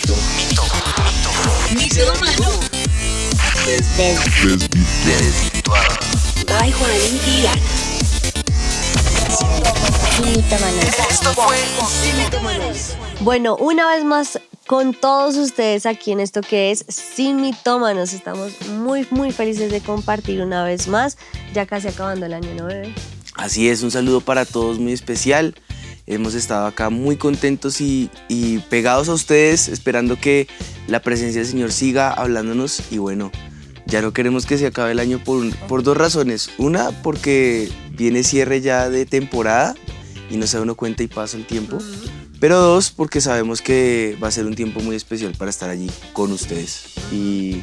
Mito. Mito. Mito. Desvirtuado. By Juan y Dylan. Esto fue Bueno, una vez más con todos ustedes aquí en esto que es Sin Mitómanos. Estamos muy, muy felices de compartir una vez más, ya casi acabando el año, ¿no, bebé? Así es, un saludo para todos muy especial. Hemos estado acá muy contentos y, y pegados a ustedes, esperando que la presencia del Señor siga hablándonos. Y bueno, ya no queremos que se acabe el año por, por dos razones. Una, porque viene cierre ya de temporada y no se da uno cuenta y pasa el tiempo. Pero dos, porque sabemos que va a ser un tiempo muy especial para estar allí con ustedes. Y,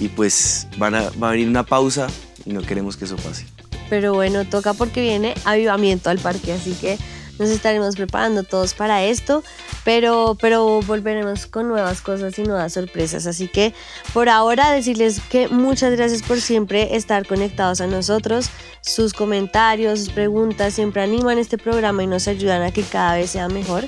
y pues van a, va a venir una pausa y no queremos que eso pase. Pero bueno, toca porque viene avivamiento al parque, así que nos estaremos preparando todos para esto, pero, pero volveremos con nuevas cosas y nuevas sorpresas. Así que por ahora decirles que muchas gracias por siempre estar conectados a nosotros. Sus comentarios, sus preguntas siempre animan este programa y nos ayudan a que cada vez sea mejor.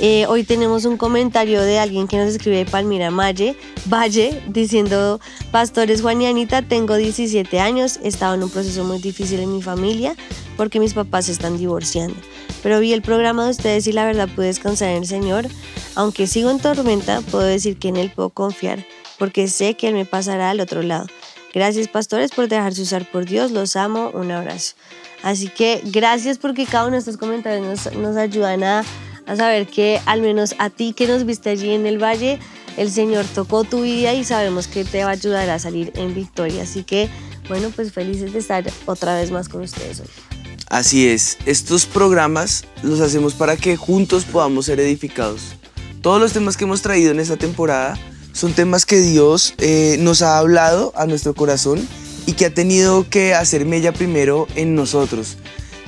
Eh, hoy tenemos un comentario de alguien que nos escribe Palmira Valle, Valle diciendo, Pastores Juan y Anita, tengo 17 años, he estado en un proceso muy difícil en mi familia porque mis papás se están divorciando. Pero vi el programa de ustedes y la verdad pude descansar en el Señor. Aunque sigo en tormenta, puedo decir que en Él puedo confiar porque sé que Él me pasará al otro lado. Gracias pastores por dejarse usar por Dios, los amo, un abrazo. Así que gracias porque cada uno de estos comentarios nos, nos ayudan a a saber que al menos a ti que nos viste allí en el valle, el Señor tocó tu vida y sabemos que te va a ayudar a salir en victoria. Así que, bueno, pues felices de estar otra vez más con ustedes hoy. Así es, estos programas los hacemos para que juntos podamos ser edificados. Todos los temas que hemos traído en esta temporada son temas que Dios eh, nos ha hablado a nuestro corazón y que ha tenido que hacer mella primero en nosotros,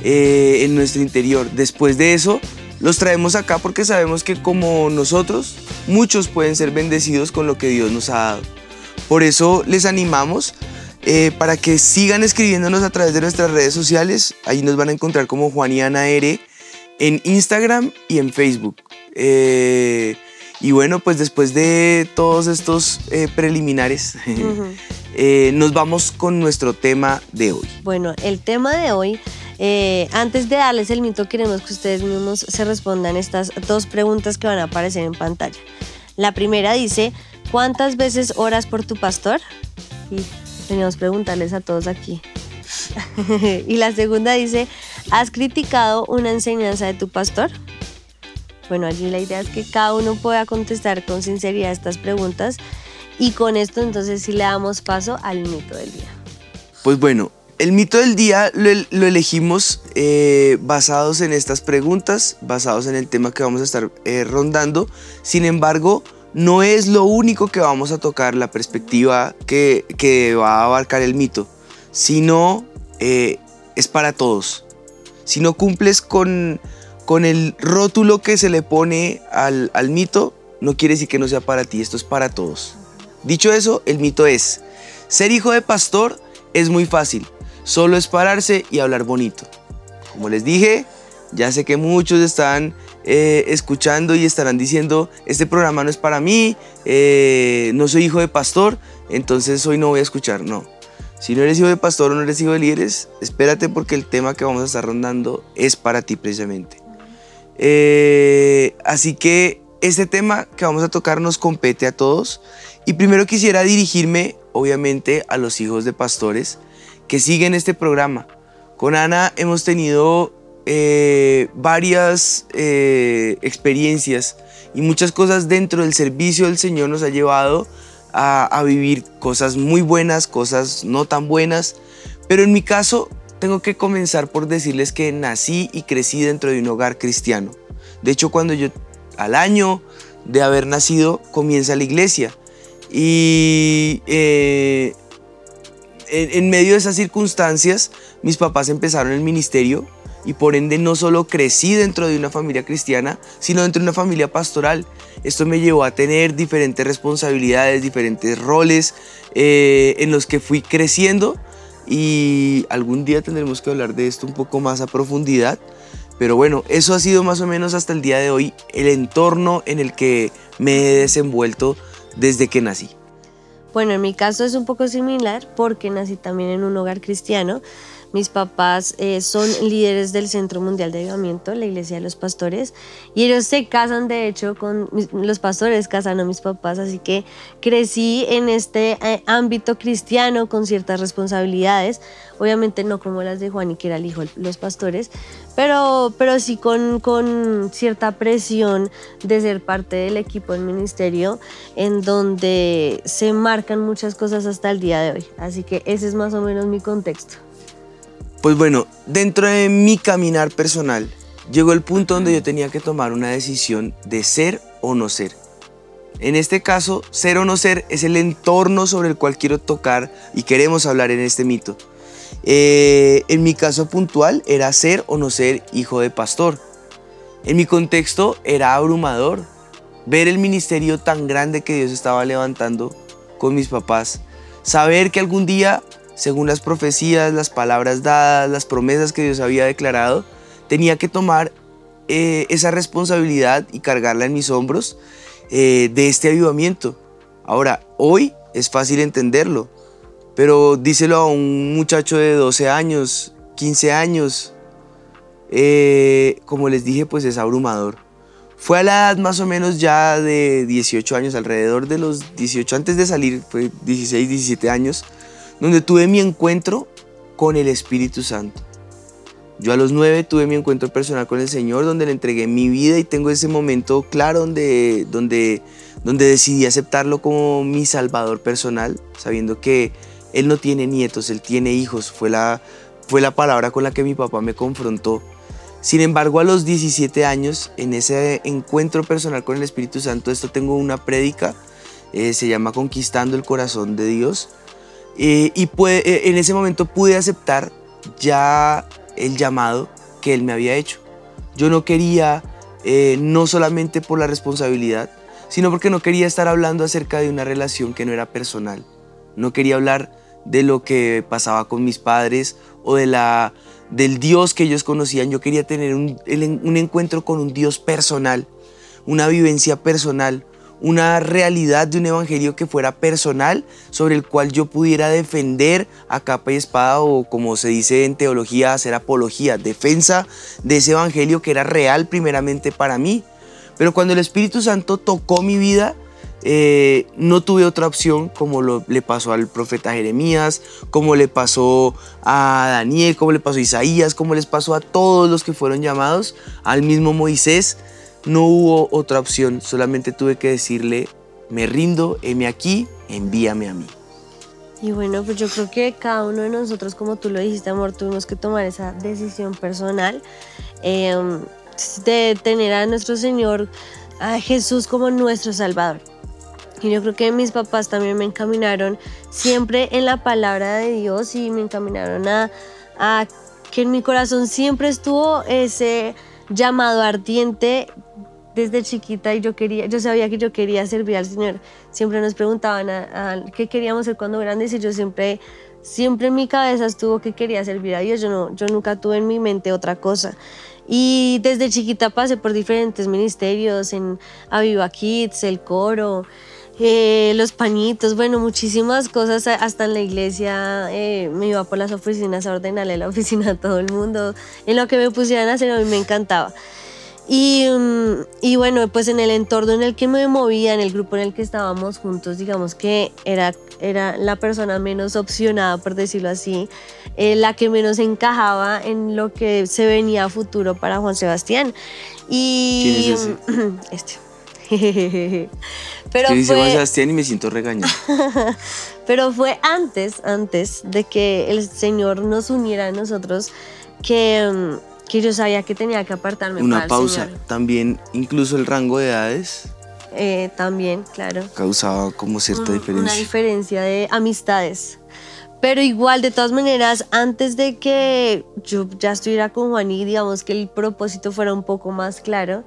eh, en nuestro interior. Después de eso, los traemos acá porque sabemos que como nosotros, muchos pueden ser bendecidos con lo que Dios nos ha dado. Por eso les animamos eh, para que sigan escribiéndonos a través de nuestras redes sociales. Ahí nos van a encontrar como Juan y Ana R en Instagram y en Facebook. Eh, y bueno, pues después de todos estos eh, preliminares, nos vamos con nuestro tema de hoy. Bueno, el tema de hoy eh, antes de darles el mito, queremos que ustedes mismos se respondan estas dos preguntas que van a aparecer en pantalla. La primera dice, ¿cuántas veces oras por tu pastor? Y teníamos preguntarles a todos aquí. y la segunda dice, ¿has criticado una enseñanza de tu pastor? Bueno, allí la idea es que cada uno pueda contestar con sinceridad estas preguntas y con esto entonces sí le damos paso al mito del día. Pues bueno, el mito del día lo, elegimos eh, basados en estas preguntas, basados en el tema que vamos a estar eh, rondando. Sin embargo, no es lo único que vamos a tocar, la perspectiva que, va a abarcar el mito, sino eh, es para todos. Si no cumples con, con, el rótulo que se le pone al, al mito, no quiere decir que no sea para ti, esto es para todos. Dicho eso, el mito es, ser hijo de pastor es muy fácil Solo es pararse y hablar bonito. Como les dije, ya sé que muchos están eh, escuchando y estarán diciendo, este programa no es para mí, eh, no soy hijo de pastor, entonces hoy no voy a escuchar. No. Si no eres hijo de pastor o no eres hijo de líderes, espérate porque el tema que vamos a estar rondando es para ti precisamente. Eh, así que este tema que vamos a tocar nos compete a todos. Y primero quisiera dirigirme, obviamente, a los hijos de pastores que siguen este programa. Con Ana hemos tenido eh, varias eh, experiencias y muchas cosas dentro del servicio del Señor nos ha llevado a, vivir cosas muy buenas, cosas no tan buenas. Pero en mi caso tengo que comenzar por decirles que nací y crecí dentro de un hogar cristiano. De hecho, cuando yo al año de haber nacido comienza la iglesia. Y eh, en, medio de esas circunstancias, mis papás empezaron el ministerio y por ende no solo crecí dentro de una familia cristiana, sino dentro de una familia pastoral. Esto me llevó a tener diferentes responsabilidades, diferentes roles eh, en los que fui creciendo y algún día tendremos que hablar de esto un poco más a profundidad. Pero bueno, eso ha sido más o menos hasta el día de hoy el entorno en el que me he desenvuelto desde que nací. Bueno, en mi caso es un poco similar porque nací también en un hogar cristiano. Mis papás eh, son líderes del Centro Mundial de Avivamiento, la Iglesia de los Pastores, y ellos se casan, de hecho, con los pastores casan a mis papás, así que crecí en este eh, ámbito cristiano con ciertas responsabilidades, obviamente no como las de Juan y que era el hijo de los pastores, pero, pero sí con, con cierta presión de ser parte del equipo del ministerio, en donde se marcan muchas cosas hasta el día de hoy. Así que ese es más o menos mi contexto. Pues bueno, dentro de mi caminar personal, llegó el punto donde yo tenía que tomar una decisión de ser o no ser. En este caso, ser o no ser es el entorno sobre el cual quiero tocar y queremos hablar en este mito. Eh, en mi caso puntual era ser o no ser hijo de pastor. En mi contexto era abrumador ver el ministerio tan grande que Dios estaba levantando con mis papás. Saber que algún día según las profecías, las palabras dadas, las promesas que Dios había declarado, tenía que tomar eh, esa responsabilidad y cargarla en mis hombros eh, de este avivamiento. Ahora, hoy es fácil entenderlo, pero díselo a un muchacho de 12 años, 15 años, eh, como les dije, pues es abrumador. Fue a la edad más o menos ya de 18 años, alrededor de los 18, antes de salir, fue 16, 17 años, donde tuve mi encuentro con el Espíritu Santo. Yo a los nueve tuve mi encuentro personal con el Señor, donde le entregué mi vida y tengo ese momento claro donde, donde, donde decidí aceptarlo como mi Salvador personal, sabiendo que Él no tiene nietos, Él tiene hijos. Fue la, fue la palabra con la que mi papá me confrontó. Sin embargo, a los 17 años, en ese encuentro personal con el Espíritu Santo, esto tengo una prédica, eh, se llama Conquistando el Corazón de Dios eh, y eh, en ese momento pude aceptar ya el llamado que él me había hecho. Yo no quería, eh, no solamente por la responsabilidad, sino porque no quería estar hablando acerca de una relación que no era personal. No quería hablar de lo que pasaba con mis padres o de la, del Dios que ellos conocían. Yo quería tener un, un encuentro con un Dios personal, una vivencia personal, una realidad de un evangelio que fuera personal, sobre el cual yo pudiera defender a capa y espada o como se dice en teología, hacer apología, defensa de ese evangelio que era real primeramente para mí. Pero cuando el Espíritu Santo tocó mi vida, eh, no tuve otra opción como lo, le pasó al profeta Jeremías, como le pasó a Daniel, como le pasó a Isaías, como les pasó a todos los que fueron llamados, al mismo Moisés no hubo otra opción, solamente tuve que decirle, me rindo, heme aquí, envíame a mí. Y bueno, pues yo creo que cada uno de nosotros, como tú lo dijiste, amor, tuvimos que tomar esa decisión personal em, de tener a nuestro Señor, a Jesús como nuestro Salvador. Y yo creo que mis papás también me encaminaron siempre en la palabra de Dios y me encaminaron a, a que en mi corazón siempre estuvo ese llamado ardiente desde chiquita y yo quería, yo sabía que yo quería servir al Señor. Siempre nos preguntaban a, qué queríamos ser cuando grandes y yo siempre, siempre en mi cabeza estuvo que quería servir a Dios. Yo, no, yo nunca tuve en mi mente otra cosa. Y desde chiquita pasé por diferentes ministerios, en Aviva Kids, el coro, eh, los pañitos, bueno, muchísimas cosas. Hasta en la iglesia eh, me iba por las oficinas a ordenarle la oficina a todo el mundo. En lo que me pusieran a hacer a mí me encantaba. Y, mm, y, bueno, pues en el entorno en el que me movía, en el grupo en el que estábamos juntos, digamos que era, era la persona menos opcionada, por decirlo así, eh, la que menos encajaba en lo que se venía a futuro para Juan Sebastián. Y, ¿Quién es ese? Este. Pero dice Juan Sebastián y me siento regañado. Pero fue antes, antes de que el Señor nos uniera a nosotros que mm, que yo sabía que tenía que apartarme. Una pausa. También, incluso el rango de edades. Eh, también, claro. Causaba como cierta diferencia. Una diferencia de amistades. Pero igual, de todas maneras, antes de que yo ya estuviera con Juan y digamos que el propósito fuera un poco más claro,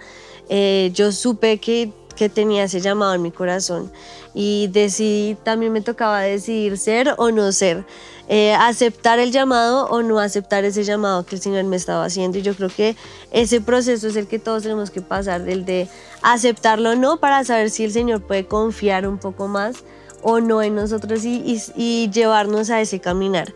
eh, yo supe que que tenía ese llamado en mi corazón y decidí, también me tocaba decidir ser o no ser, eh, aceptar el llamado o no aceptar ese llamado que el Señor me estaba haciendo. Y yo creo que ese proceso es el que todos tenemos que pasar, el de aceptarlo o no, para saber si el Señor puede confiar un poco más o no en nosotros y, y llevarnos a ese caminar.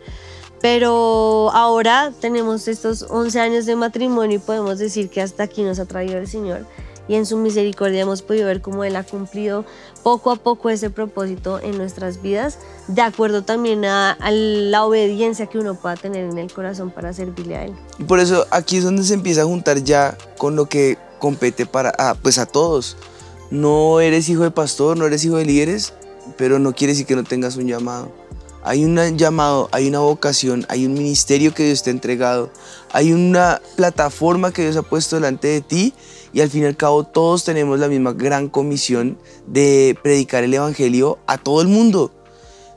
Pero ahora tenemos estos 11 años de matrimonio y podemos decir que hasta aquí nos ha traído el Señor y en su misericordia hemos podido ver cómo Él ha cumplido poco a poco ese propósito en nuestras vidas, de acuerdo también a, la obediencia que uno pueda tener en el corazón para servirle a Él. Y por eso aquí es donde se empieza a juntar ya con lo que compete para, ah, pues a todos. No eres hijo de pastor, no eres hijo de líderes, pero no quiere decir que no tengas un llamado. Hay un llamado, hay una vocación, hay un ministerio que Dios te ha entregado, hay una plataforma que Dios ha puesto delante de ti y al fin y al cabo todos tenemos la misma gran comisión de predicar el Evangelio a todo el mundo.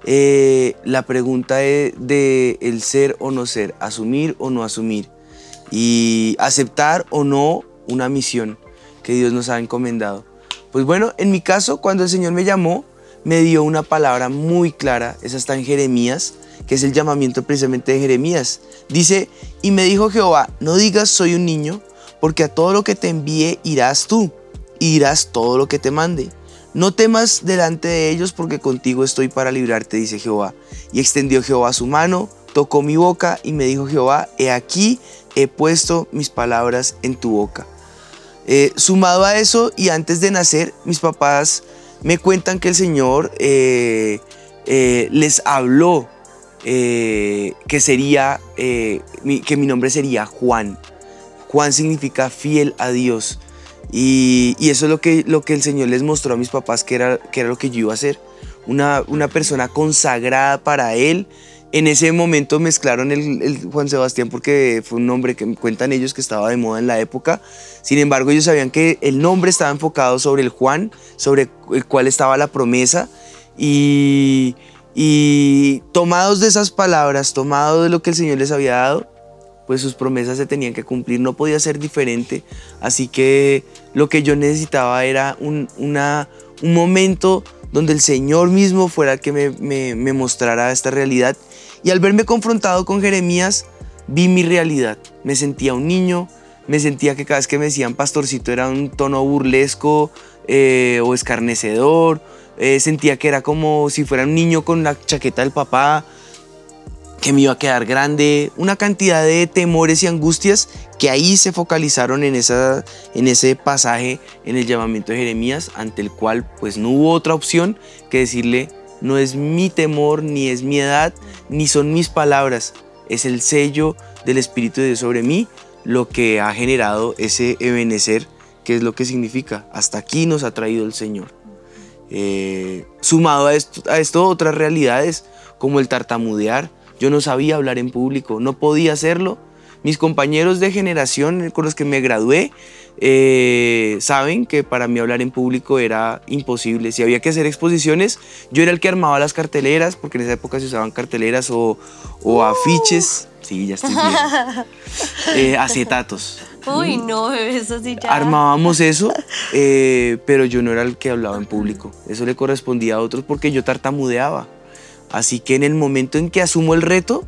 Eh, la pregunta es de el ser o no ser, asumir o no asumir y aceptar o no una misión que Dios nos ha encomendado. Pues bueno, en mi caso, cuando el Señor me llamó, me dio una palabra muy clara, esa está en Jeremías, que es el llamamiento precisamente de Jeremías. Dice, y me dijo Jehová, no digas soy un niño, porque a todo lo que te envíe irás tú, y dirás todo lo que te mande. No temas delante de ellos, porque contigo estoy para librarte, dice Jehová. Y extendió Jehová su mano, tocó mi boca, y me dijo Jehová, he aquí, he puesto mis palabras en tu boca. Eh, sumado a eso, y antes de nacer, mis papás me cuentan que el Señor eh, eh, les habló que sería, que mi nombre sería Juan. Juan significa fiel a Dios. Y, eso es lo que, lo que el Señor les mostró a mis papás que era, que era lo que yo iba a ser. Una, una persona consagrada para Él, en ese momento mezclaron el, Juan Sebastián porque fue un nombre que cuentan ellos que estaba de moda en la época. Sin embargo, ellos sabían que el nombre estaba enfocado sobre el Juan, sobre el cual estaba la promesa. Y, y tomados de esas palabras, tomados de lo que el Señor les había dado, pues sus promesas se tenían que cumplir, no podía ser diferente. Así que lo que yo necesitaba era un, una, un momento donde el Señor mismo fuera el que me, me, mostrara esta realidad y al verme confrontado con Jeremías, vi mi realidad. Me sentía un niño, me sentía que cada vez que me decían pastorcito era un tono burlesco eh, o escarnecedor. Eh, sentía que era como si fuera un niño con la chaqueta del papá, que me iba a quedar grande. Una cantidad de temores y angustias que ahí se focalizaron en, esa, en ese pasaje en el llamamiento de Jeremías, ante el cual pues no hubo otra opción que decirle no es mi temor, ni es mi edad, ni son mis palabras. Es el sello del Espíritu de Dios sobre mí lo que ha generado ese ebenecer, que es lo que significa. Hasta aquí nos ha traído el Señor. Eh, sumado a esto, a esto otras realidades, como el tartamudear. Yo no sabía hablar en público, no podía hacerlo. Mis compañeros de generación con los que me gradué eh, saben que para mí hablar en público era imposible. Si había que hacer exposiciones, yo era el que armaba las carteleras, porque en esa época se usaban carteleras o, o afiches. Sí, ya estoy bien. Eh, acetatos. Uy, no, eso sí ya. Armábamos eso, eh, pero yo no era el que hablaba en público. Eso le correspondía a otros porque yo tartamudeaba. Así que en el momento en que asumo el reto,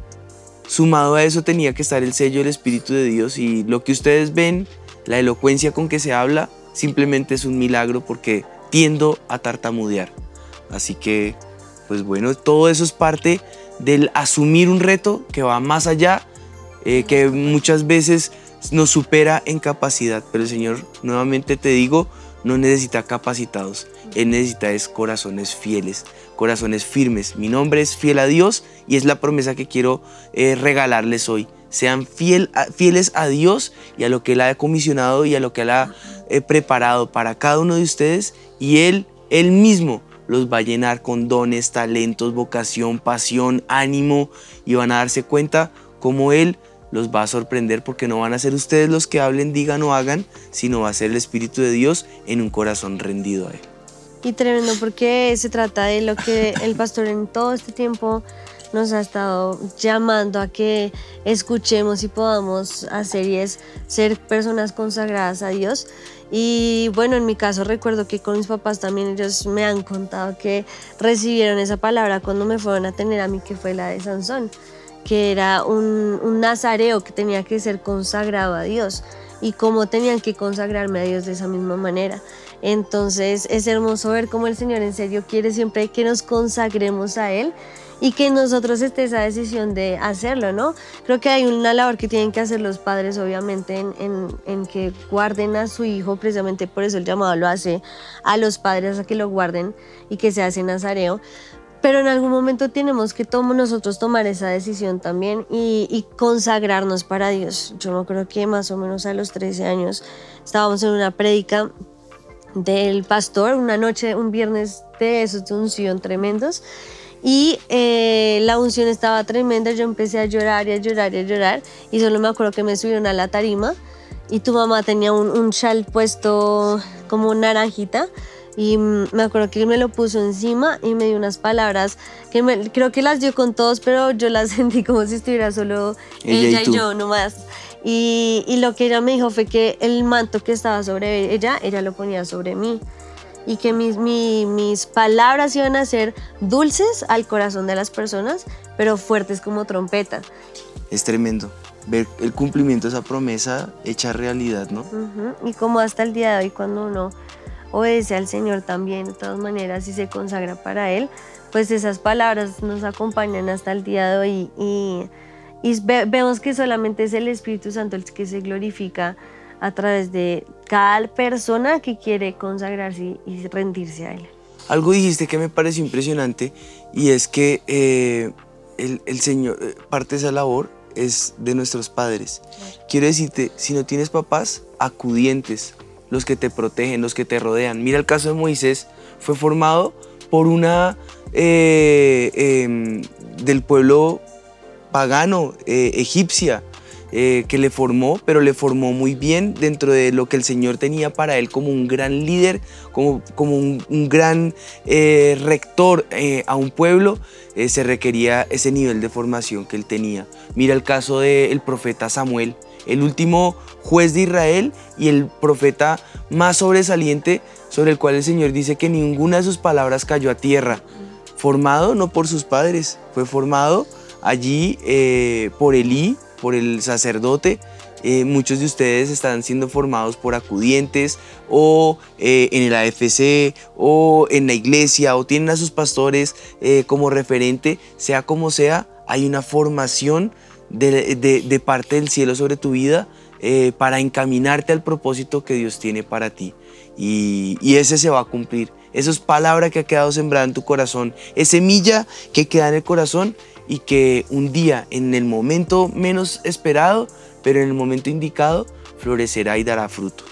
sumado a eso tenía que estar el sello del Espíritu de Dios y lo que ustedes ven la elocuencia con que se habla simplemente es un milagro porque tiendo a tartamudear. Así que, pues bueno, todo eso es parte del asumir un reto que va más allá, eh, que muchas veces nos supera en capacidad. Pero el Señor, nuevamente te digo, no necesita capacitados. Él necesita es corazones fieles, corazones firmes. Mi nombre es fiel a Dios y es la promesa que quiero eh, regalarles hoy sean fieles a Dios y a lo que Él ha comisionado y a lo que Él ha eh, preparado para cada uno de ustedes y Él, Él mismo los va a llenar con dones, talentos, vocación, pasión, ánimo y van a darse cuenta cómo Él los va a sorprender porque no van a ser ustedes los que hablen, digan o hagan, sino va a ser el Espíritu de Dios en un corazón rendido a Él. Y tremendo porque se trata de lo que el pastor en todo este tiempo nos ha estado llamando a que escuchemos y podamos hacer y es ser personas consagradas a Dios. Y bueno, en mi caso recuerdo que con mis papás también ellos me han contado que recibieron esa palabra cuando me fueron a tener a mí, que fue la de Sansón, que era un, un nazareo que tenía que ser consagrado a Dios y cómo tenían que consagrarme a Dios de esa misma manera. Entonces es hermoso ver cómo el Señor en serio quiere siempre que nos consagremos a Él y que nosotros esté esa decisión de hacerlo, ¿no? Creo que hay una labor que tienen que hacer los padres, obviamente, en, que guarden a su hijo, precisamente por eso el llamado lo hace a los padres a que lo guarden y que se hace nazareo. Pero en algún momento tenemos que nosotros tomar esa decisión también y, y, consagrarnos para Dios. Yo no creo que más o menos a los 13 años estábamos en una prédica del pastor, una noche, un viernes de esos de unción tremendos. Y eh, la unción estaba tremenda, yo empecé a llorar y a llorar y a llorar. Y solo me acuerdo que me subieron a la tarima y tu mamá tenía un, un chal puesto como naranjita. Y me acuerdo que me lo puso encima y me dio unas palabras que creo que las dio con todos, pero yo las sentí como si estuviera solo ella, y, y yo nomás. Y, y, lo que ella me dijo fue que el manto que estaba sobre ella, ella lo ponía sobre mí. Y que mis, mis palabras iban a ser dulces al corazón de las personas, pero fuertes como trompeta. Es tremendo ver el cumplimiento de esa promesa hecha realidad, ¿no? Y como hasta el día de hoy, cuando uno obedece al Señor también, de todas maneras, y se consagra para Él, pues esas palabras nos acompañan hasta el día de hoy y y vemos que solamente es el Espíritu Santo el que se glorifica a través de cada persona que quiere consagrarse y rendirse a Él. Algo dijiste que me pareció impresionante y es que eh, el, Señor, eh, parte de esa labor es de nuestros padres. Quiero decirte, si no tienes papás, acudientes, los que te protegen, los que te rodean. Mira el caso de Moisés, fue formado por una eh, em, del pueblo pagano, eh, egipcia, eh, que le formó, pero le formó muy bien dentro de lo que el Señor tenía para él como un gran líder, como, como un, gran eh, rector a un pueblo, se requería ese nivel de formación que él tenía. Mira el caso del profeta Samuel, el último juez de Israel y el profeta más sobresaliente sobre el cual el Señor dice que ninguna de sus palabras cayó a tierra. Formado no por sus padres, fue formado allí eh, por Elí, por el sacerdote. Eh, muchos de ustedes están siendo formados por acudientes o eh, en el AFC o en la iglesia o tienen a sus pastores como referente, sea como sea, hay una formación de, parte del cielo sobre tu vida para encaminarte al propósito que Dios tiene para ti. Y, y ese se va a cumplir. Esa es palabra que ha quedado sembrada en tu corazón. Es semilla que queda en el corazón y que un día, en el momento menos esperado, pero en el momento indicado, florecerá y dará fruto.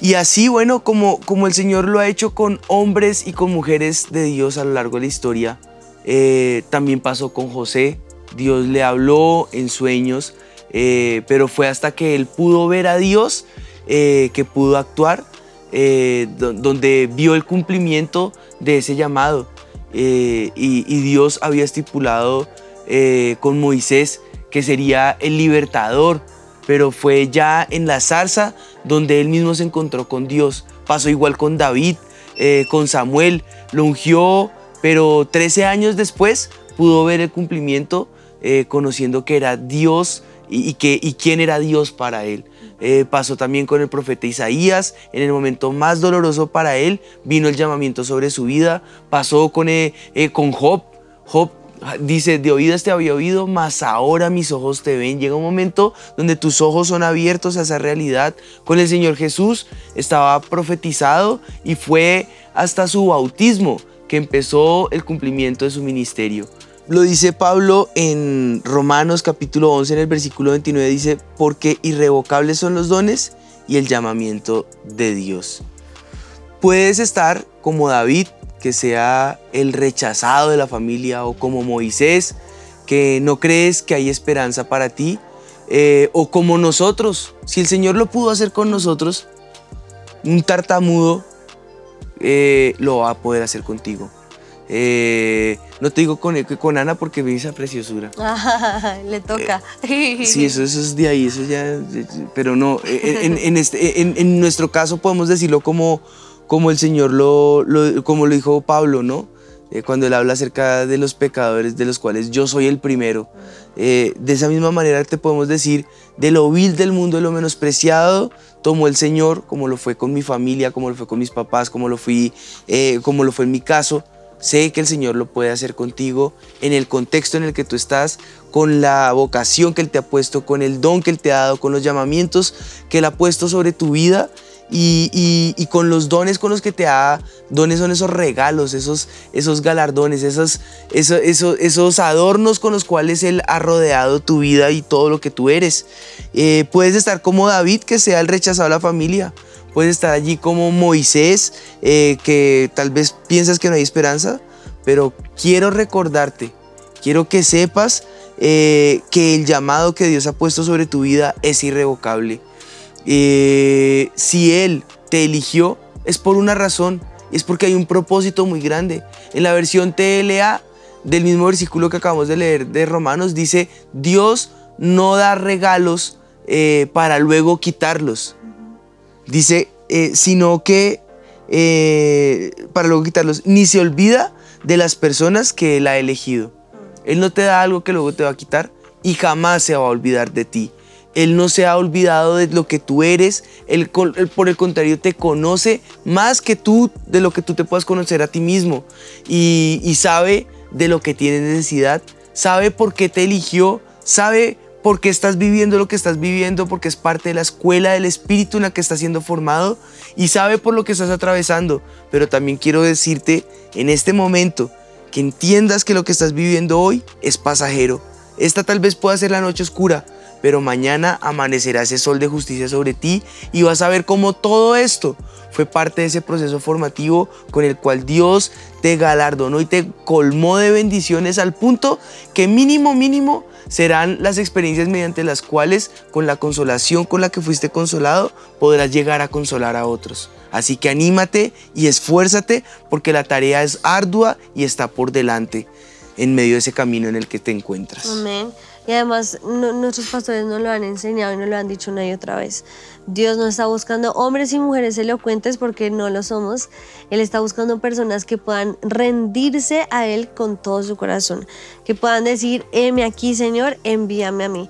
Y así, bueno, como, como el Señor lo ha hecho con hombres y con mujeres de Dios a lo largo de la historia, eh, también pasó con José. Dios le habló en sueños, eh, pero fue hasta que él pudo ver a Dios eh, que pudo actuar, donde vio el cumplimiento de ese llamado. Eh, y, Dios había estipulado eh, con Moisés que sería el libertador, pero fue ya en la zarza donde él mismo se encontró con Dios. Pasó igual con David, eh, con Samuel, lo ungió, pero 13 años después pudo ver el cumplimiento conociendo que era Dios y, que, y quién era Dios para él. Eh, pasó también con el profeta Isaías, en el momento más doloroso para él vino el llamamiento sobre su vida, pasó con, eh, eh, con Job, Job dice, de oídas te había oído, mas ahora mis ojos te ven. Llega un momento donde tus ojos son abiertos a esa realidad. Con el Señor Jesús estaba profetizado y fue hasta su bautismo que empezó el cumplimiento de su ministerio. Lo dice Pablo en Romanos capítulo 11 en el versículo 29, dice, porque irrevocables son los dones y el llamamiento de Dios. Puedes estar como David, que sea el rechazado de la familia, o como Moisés, que no crees que hay esperanza para ti, eh, o como nosotros, si el Señor lo pudo hacer con nosotros, un tartamudo eh, lo va a poder hacer contigo. Eh, no te digo con, con Ana porque me esa preciosura. Le toca. Sí, eso, eso es de ahí, eso ya. Pero no, en, en este, en, en, nuestro caso podemos decirlo como, como el Señor lo, lo, como lo dijo Pablo, ¿no? Eh, cuando él habla acerca de los pecadores, de los cuales yo soy el primero. Eh, de esa misma manera te podemos decir, de lo vil del mundo, de lo menospreciado, tomó el Señor, como lo fue con mi familia, como lo fue con mis papás, como lo, fui, eh, como lo fue en mi caso. Sé que el Señor lo puede hacer contigo en el contexto en el que tú estás, con la vocación que Él te ha puesto, con el don que Él te ha dado, con los llamamientos que Él ha puesto sobre tu vida y, con los dones con los que te da, dones son esos regalos, esos, esos galardones, esos, esos, esos, adornos con los cuales Él ha rodeado tu vida y todo lo que tú eres. Eh, puedes estar como David, que sea el rechazado de la familia. Puedes estar allí como Moisés, eh, que tal vez piensas que no hay esperanza, pero quiero recordarte, quiero que sepas eh, que el llamado que Dios ha puesto sobre tu vida es irrevocable eh, si Él te eligió, es por una razón, es porque hay un propósito muy grande. En la versión TLA del mismo versículo que acabamos de leer de Romanos dice, Dios no da regalos para luego quitarlos. Dice, eh, sino que para luego quitarlos, ni se olvida de las personas que Él ha elegido. Él no te da algo que luego te va a quitar y jamás se va a olvidar de ti. Él no se ha olvidado de lo que tú eres, él, por el contrario te conoce más que tú de lo que tú te puedas conocer a ti mismo y, y sabe de lo que tienes necesidad, sabe por qué te eligió, sabe por qué estás viviendo lo que estás viviendo, porque es parte de la escuela del espíritu en la que estás siendo formado y sabe por lo que estás atravesando. Pero también quiero decirte en este momento que entiendas que lo que estás viviendo hoy es pasajero. Esta tal vez pueda ser la noche oscura, pero mañana amanecerá ese sol de justicia sobre ti y vas a ver cómo todo esto fue parte de ese proceso formativo con el cual Dios te galardonó y te colmó de bendiciones al punto que mínimo, mínimo serán las experiencias mediante las cuales con la consolación con la que fuiste consolado podrás llegar a consolar a otros. Así que anímate y esfuérzate porque la tarea es ardua y está por delante en medio de ese camino en el que te encuentras. Amén. Y además nuestros pastores nos lo han enseñado y nos lo han dicho una y otra vez. Dios no está buscando hombres y mujeres elocuentes porque no lo somos. Él está buscando personas que puedan rendirse a Él con todo su corazón. Que puedan decir, heme aquí Señor, envíame a mí.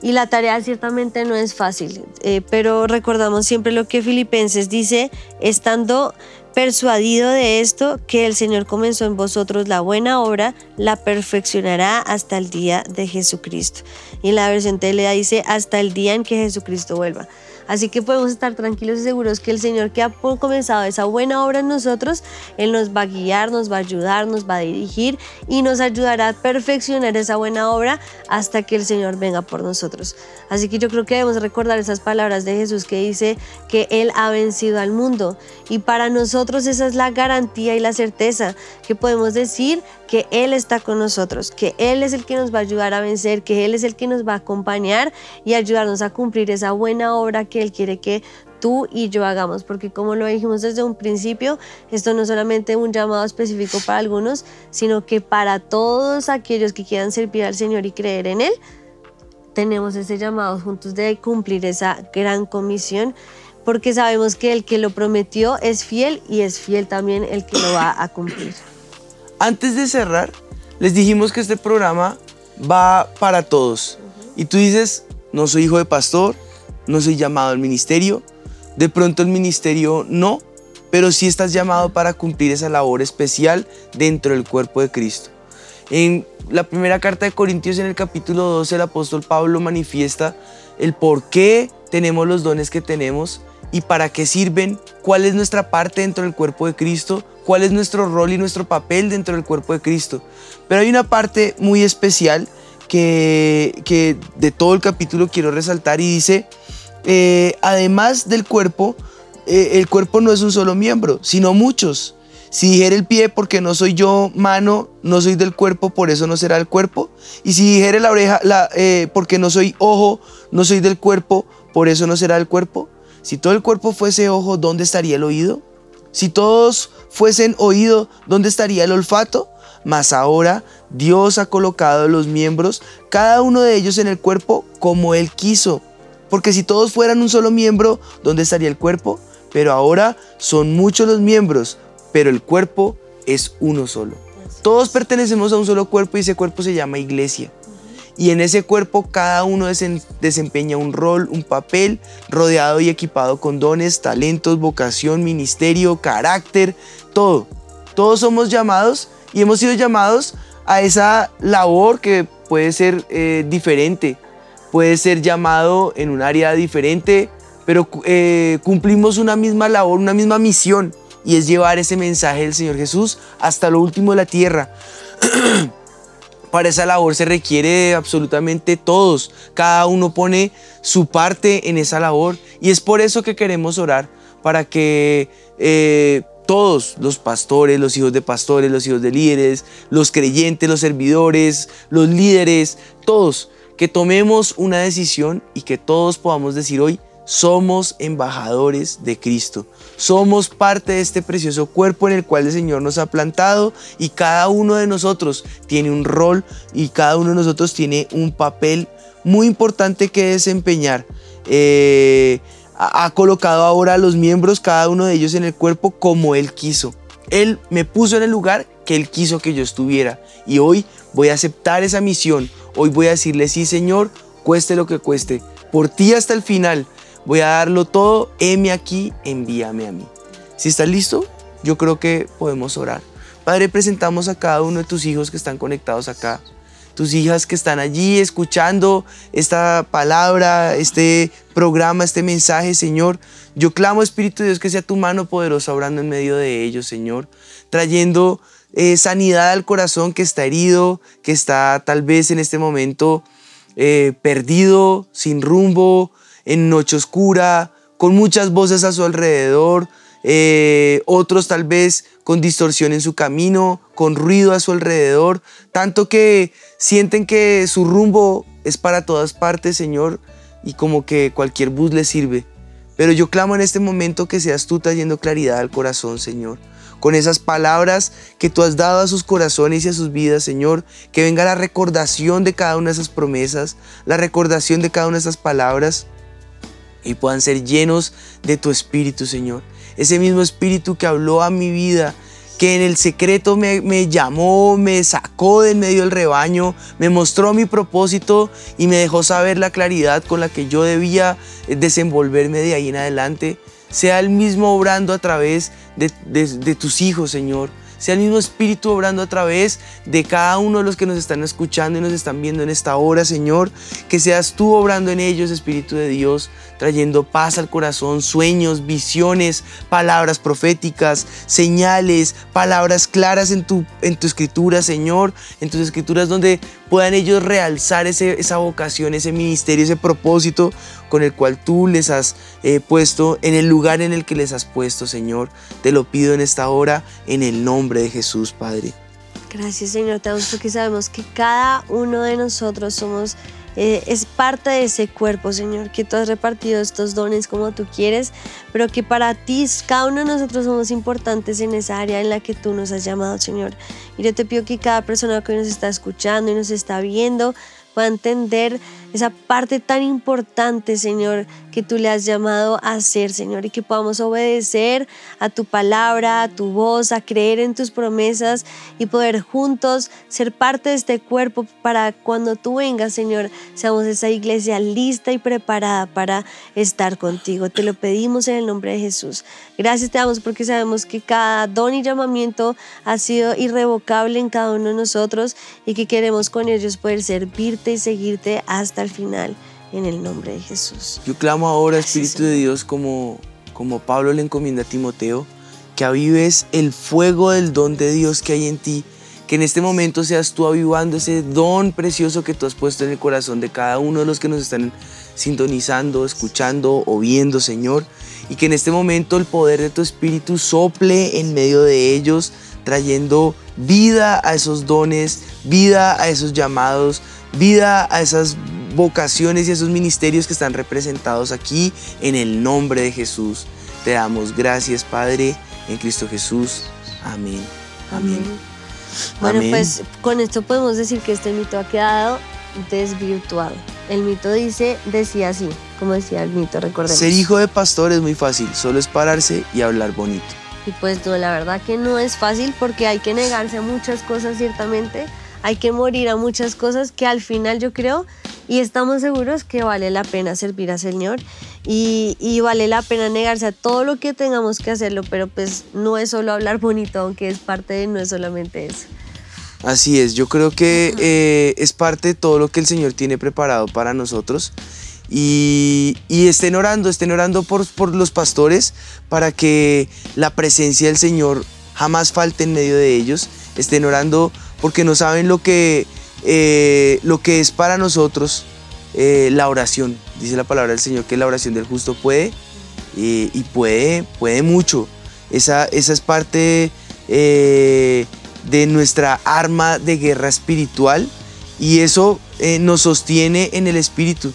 Y la tarea ciertamente no es fácil, eh, pero recordamos siempre lo que Filipenses dice, estando persuadido de esto, que el Señor comenzó en vosotros la buena obra, la perfeccionará hasta el día de Jesucristo. Y en la versión Telea dice, hasta el día en que Jesucristo vuelva. Así que podemos estar tranquilos y seguros que el Señor que ha comenzado esa buena obra en nosotros, Él nos va a guiar, nos va a ayudar, nos va a dirigir y nos ayudará a perfeccionar esa buena obra hasta que el Señor venga por nosotros. Así que yo creo que debemos recordar esas palabras de Jesús que dice que Él ha vencido al mundo. Y para nosotros esa es la garantía y la certeza que podemos decir que Él está con nosotros, que Él es el que nos va a ayudar a vencer, que Él es el que nos va a acompañar y ayudarnos a cumplir esa buena obra que Él quiere que tú y yo hagamos, porque como lo dijimos desde un principio, esto no es solamente un llamado específico para algunos, sino que para todos aquellos que quieran servir al Señor y creer en Él, tenemos ese llamado juntos de cumplir esa gran comisión, porque sabemos que el que lo prometió es fiel y es fiel también el que lo va a cumplir. Antes de cerrar, les dijimos que este programa va para todos. Y tú dices, no soy hijo de pastor, no soy llamado al ministerio, de pronto el ministerio no, pero sí estás llamado para cumplir esa labor especial dentro del cuerpo de Cristo. En la primera carta de Corintios en el capítulo 12 el apóstol Pablo manifiesta el por qué tenemos los dones que tenemos y para qué sirven, cuál es nuestra parte dentro del cuerpo de Cristo, cuál es nuestro rol y nuestro papel dentro del cuerpo de Cristo. Pero hay una parte muy especial que, que de todo el capítulo quiero resaltar y dice, eh, además del cuerpo, eh, el cuerpo no es un solo miembro, sino muchos. Si dijera el pie, porque no soy yo mano, no soy del cuerpo, por eso no será el cuerpo. Y si dijere la oreja, la, eh, porque no soy ojo, no soy del cuerpo, por eso no será el cuerpo. Si todo el cuerpo fuese ojo, ¿dónde estaría el oído? Si todos fuesen oído, ¿dónde estaría el olfato? Mas ahora Dios ha colocado los miembros, cada uno de ellos en el cuerpo como Él quiso. Porque si todos fueran un solo miembro, ¿dónde estaría el cuerpo? Pero ahora son muchos los miembros, pero el cuerpo es uno solo. Todos pertenecemos a un solo cuerpo y ese cuerpo se llama iglesia. Y en ese cuerpo cada uno desempeña un rol, un papel, rodeado y equipado con dones, talentos, vocación, ministerio, carácter, todo. Todos somos llamados y hemos sido llamados a esa labor que puede ser eh, diferente, puede ser llamado en un área diferente, pero eh, cumplimos una misma labor, una misma misión, y es llevar ese mensaje del Señor Jesús hasta lo último de la tierra. Para esa labor se requiere absolutamente todos. Cada uno pone su parte en esa labor. Y es por eso que queremos orar, para que eh, todos los pastores, los hijos de pastores, los hijos de líderes, los creyentes, los servidores, los líderes, todos, que tomemos una decisión y que todos podamos decir hoy, somos embajadores de Cristo. Somos parte de este precioso cuerpo en el cual el Señor nos ha plantado y cada uno de nosotros tiene un rol y cada uno de nosotros tiene un papel muy importante que desempeñar. Eh, ha colocado ahora a los miembros, cada uno de ellos en el cuerpo como Él quiso. Él me puso en el lugar que Él quiso que yo estuviera. Y hoy voy a aceptar esa misión. Hoy voy a decirle, sí Señor, cueste lo que cueste. Por ti hasta el final. Voy a darlo todo. Heme aquí, envíame a mí. Si estás listo, yo creo que podemos orar. Padre, presentamos a cada uno de tus hijos que están conectados acá tus hijas que están allí escuchando esta palabra, este programa, este mensaje, Señor. Yo clamo, Espíritu de Dios, que sea tu mano poderosa obrando en medio de ellos, Señor, trayendo eh, sanidad al corazón que está herido, que está tal vez en este momento eh, perdido, sin rumbo, en noche oscura, con muchas voces a su alrededor, eh, otros tal vez con distorsión en su camino, con ruido a su alrededor, tanto que sienten que su rumbo es para todas partes, Señor, y como que cualquier bus les sirve. Pero yo clamo en este momento que seas tú trayendo claridad al corazón, Señor. Con esas palabras que tú has dado a sus corazones y a sus vidas, Señor, que venga la recordación de cada una de esas promesas, la recordación de cada una de esas palabras y puedan ser llenos de tu espíritu, Señor. Ese mismo espíritu que habló a mi vida, que en el secreto me, llamó, me sacó del medio del rebaño, me mostró mi propósito y me dejó saber la claridad con la que yo debía desenvolverme de ahí en adelante, sea el mismo obrando a través de, de tus hijos, Señor sea el mismo Espíritu obrando a través de cada uno de los que nos están escuchando y nos están viendo en esta hora, Señor. Que seas tú obrando en ellos, Espíritu de Dios, trayendo paz al corazón, sueños, visiones, palabras proféticas, señales, palabras claras en tu, en tu escritura, Señor, en tus escrituras donde puedan ellos realzar ese, esa vocación, ese ministerio, ese propósito con el cual tú les has eh, puesto, en el lugar en el que les has puesto, Señor. Te lo pido en esta hora, en el nombre de Jesús, Padre. Gracias, Señor. Te damos porque sabemos que cada uno de nosotros somos eh, es parte de ese cuerpo, Señor, que tú has repartido estos dones como tú quieres, pero que para ti cada uno de nosotros somos importantes en esa área en la que tú nos has llamado, Señor. Y yo te pido que cada persona que nos está escuchando y nos está viendo pueda entender esa parte tan importante, Señor, que tú le has llamado a hacer, Señor, y que podamos obedecer a tu palabra, a tu voz, a creer en tus promesas y poder juntos ser parte de este cuerpo para cuando tú vengas, Señor, seamos esa iglesia lista y preparada para estar contigo. Te lo pedimos en el nombre de Jesús. Gracias te damos porque sabemos que cada don y llamamiento ha sido irrevocable en cada uno de nosotros y que queremos con ellos poder servirte y seguirte hasta al final, en el nombre de Jesús. Yo clamo ahora, Espíritu de Dios, como, como Pablo le encomienda a Timoteo, que avives el fuego del don de Dios que hay en ti, que en este momento seas tú avivando ese don precioso que tú has puesto en el corazón de cada uno de los que nos están sintonizando, escuchando o viendo, Señor, y que en este momento el poder de tu Espíritu sople en medio de ellos, trayendo vida a esos dones, vida a esos llamados, vida a esas vocaciones y esos ministerios que están representados aquí en el nombre de Jesús. Te damos gracias, Padre, en Cristo Jesús. Amén. Amén. Bueno, Amén. pues con esto podemos decir que este mito ha quedado desvirtuado. El mito dice, decía así, como decía el mito, recordemos. Ser hijo de pastor es muy fácil, solo es pararse y hablar bonito. Y pues no, la verdad que no es fácil porque hay que negarse a muchas cosas ciertamente, hay que morir a muchas cosas que al final yo creo y estamos seguros que vale la pena servir al Señor y, y vale la pena negarse a todo lo que tengamos que hacerlo, pero pues no es solo hablar bonito, aunque es parte de, no es solamente eso. Así es, yo creo que eh, es parte de todo lo que el Señor tiene preparado para nosotros. Y, y estén orando, estén orando por, por los pastores para que la presencia del Señor jamás falte en medio de ellos. Estén orando porque no saben lo que, eh, lo que es para nosotros eh, la oración. Dice la palabra del Señor que la oración del justo puede eh, y puede, puede mucho. Esa, esa es parte de nuestra arma de guerra espiritual y eso nos sostiene en el espíritu.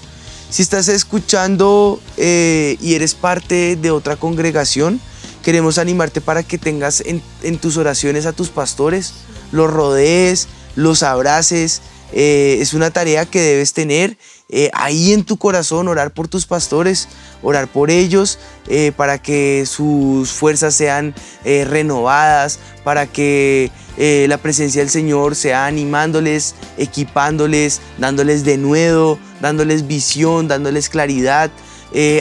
Si estás escuchando y eres parte de otra congregación, queremos animarte para que tengas en, en tus oraciones a tus pastores, los rodees, los abraces. Eh, es una tarea que debes tener eh, ahí en tu corazón, orar por tus pastores, orar por ellos, eh, para que sus fuerzas sean renovadas, para que la presencia del Señor sea animándoles, equipándoles, dándoles de nuevo, dándoles visión, dándoles claridad,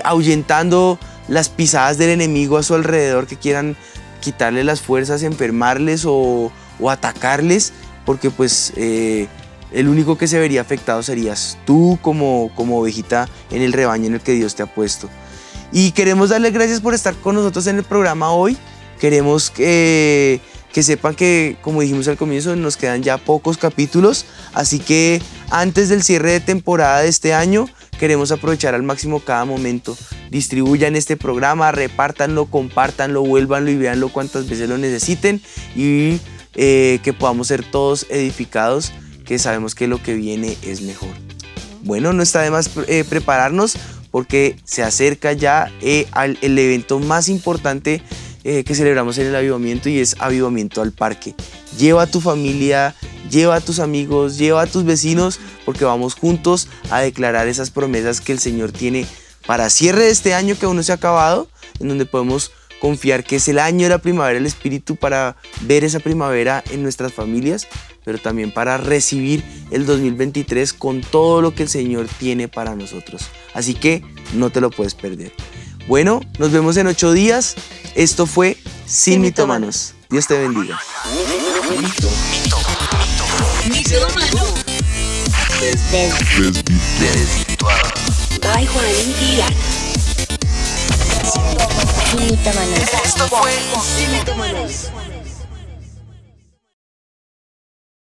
ahuyentando las pisadas del enemigo a su alrededor que quieran quitarle las fuerzas, enfermarles o atacarles, porque pues eh, el único que se vería afectado serías tú como, como ovejita en el rebaño en el que Dios te ha puesto. Y queremos darle gracias por estar con nosotros en el programa hoy. Queremos que, que sepan que, como dijimos al comienzo, nos quedan ya pocos capítulos. Así que antes del cierre de temporada de este año, queremos aprovechar al máximo cada momento. Distribuyan este programa, repártanlo, compártanlo, vuélvanlo y véanlo cuantas veces lo necesiten. Y eh, que podamos ser todos edificados, que sabemos que lo que viene es mejor. Bueno, no está de más eh, prepararnos porque se acerca ya eh, el evento más importante que celebramos en el avivamiento y es avivamiento al parque. Lleva a tu familia, lleva a tus amigos, lleva a tus vecinos porque vamos juntos a declarar esas promesas que el Señor tiene para cierre de este año que aún no se ha acabado, en donde podemos confiar que es el año de la primavera del Espíritu para ver esa primavera en nuestras familias, pero también para recibir el 2023 con todo lo que el Señor tiene para nosotros. Así que no te lo puedes perder. Bueno, nos vemos en ocho días. Esto fue Sin, Sin Mitómanos. Dios te bendiga. Juan Esto fue Sin Mitómanos.